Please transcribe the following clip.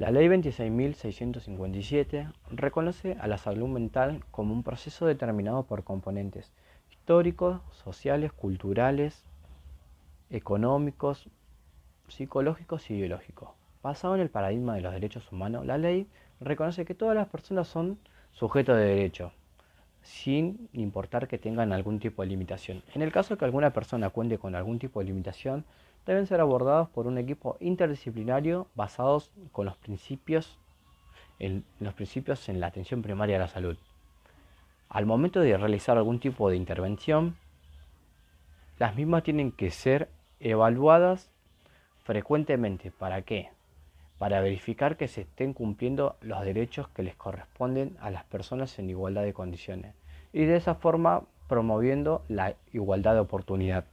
La Ley 26.657 reconoce a la salud mental como un proceso determinado por componentes históricos, sociales, culturales, económicos, psicológicos y biológicos. Basado en el paradigma de los derechos humanos, la ley reconoce que todas las personas son sujetos de derecho, sin importar que tengan algún tipo de limitación. En el caso que alguna persona cuente con algún tipo de limitación, deben ser abordados por un equipo interdisciplinario basados con los principios en los principios en la atención primaria de la salud. Al momento de realizar algún tipo de intervención, las mismas tienen que ser evaluadas frecuentemente. ¿Para qué? Para verificar que se estén cumpliendo los derechos que les corresponden a las personas en igualdad de condiciones y de esa forma promoviendo la igualdad de oportunidad.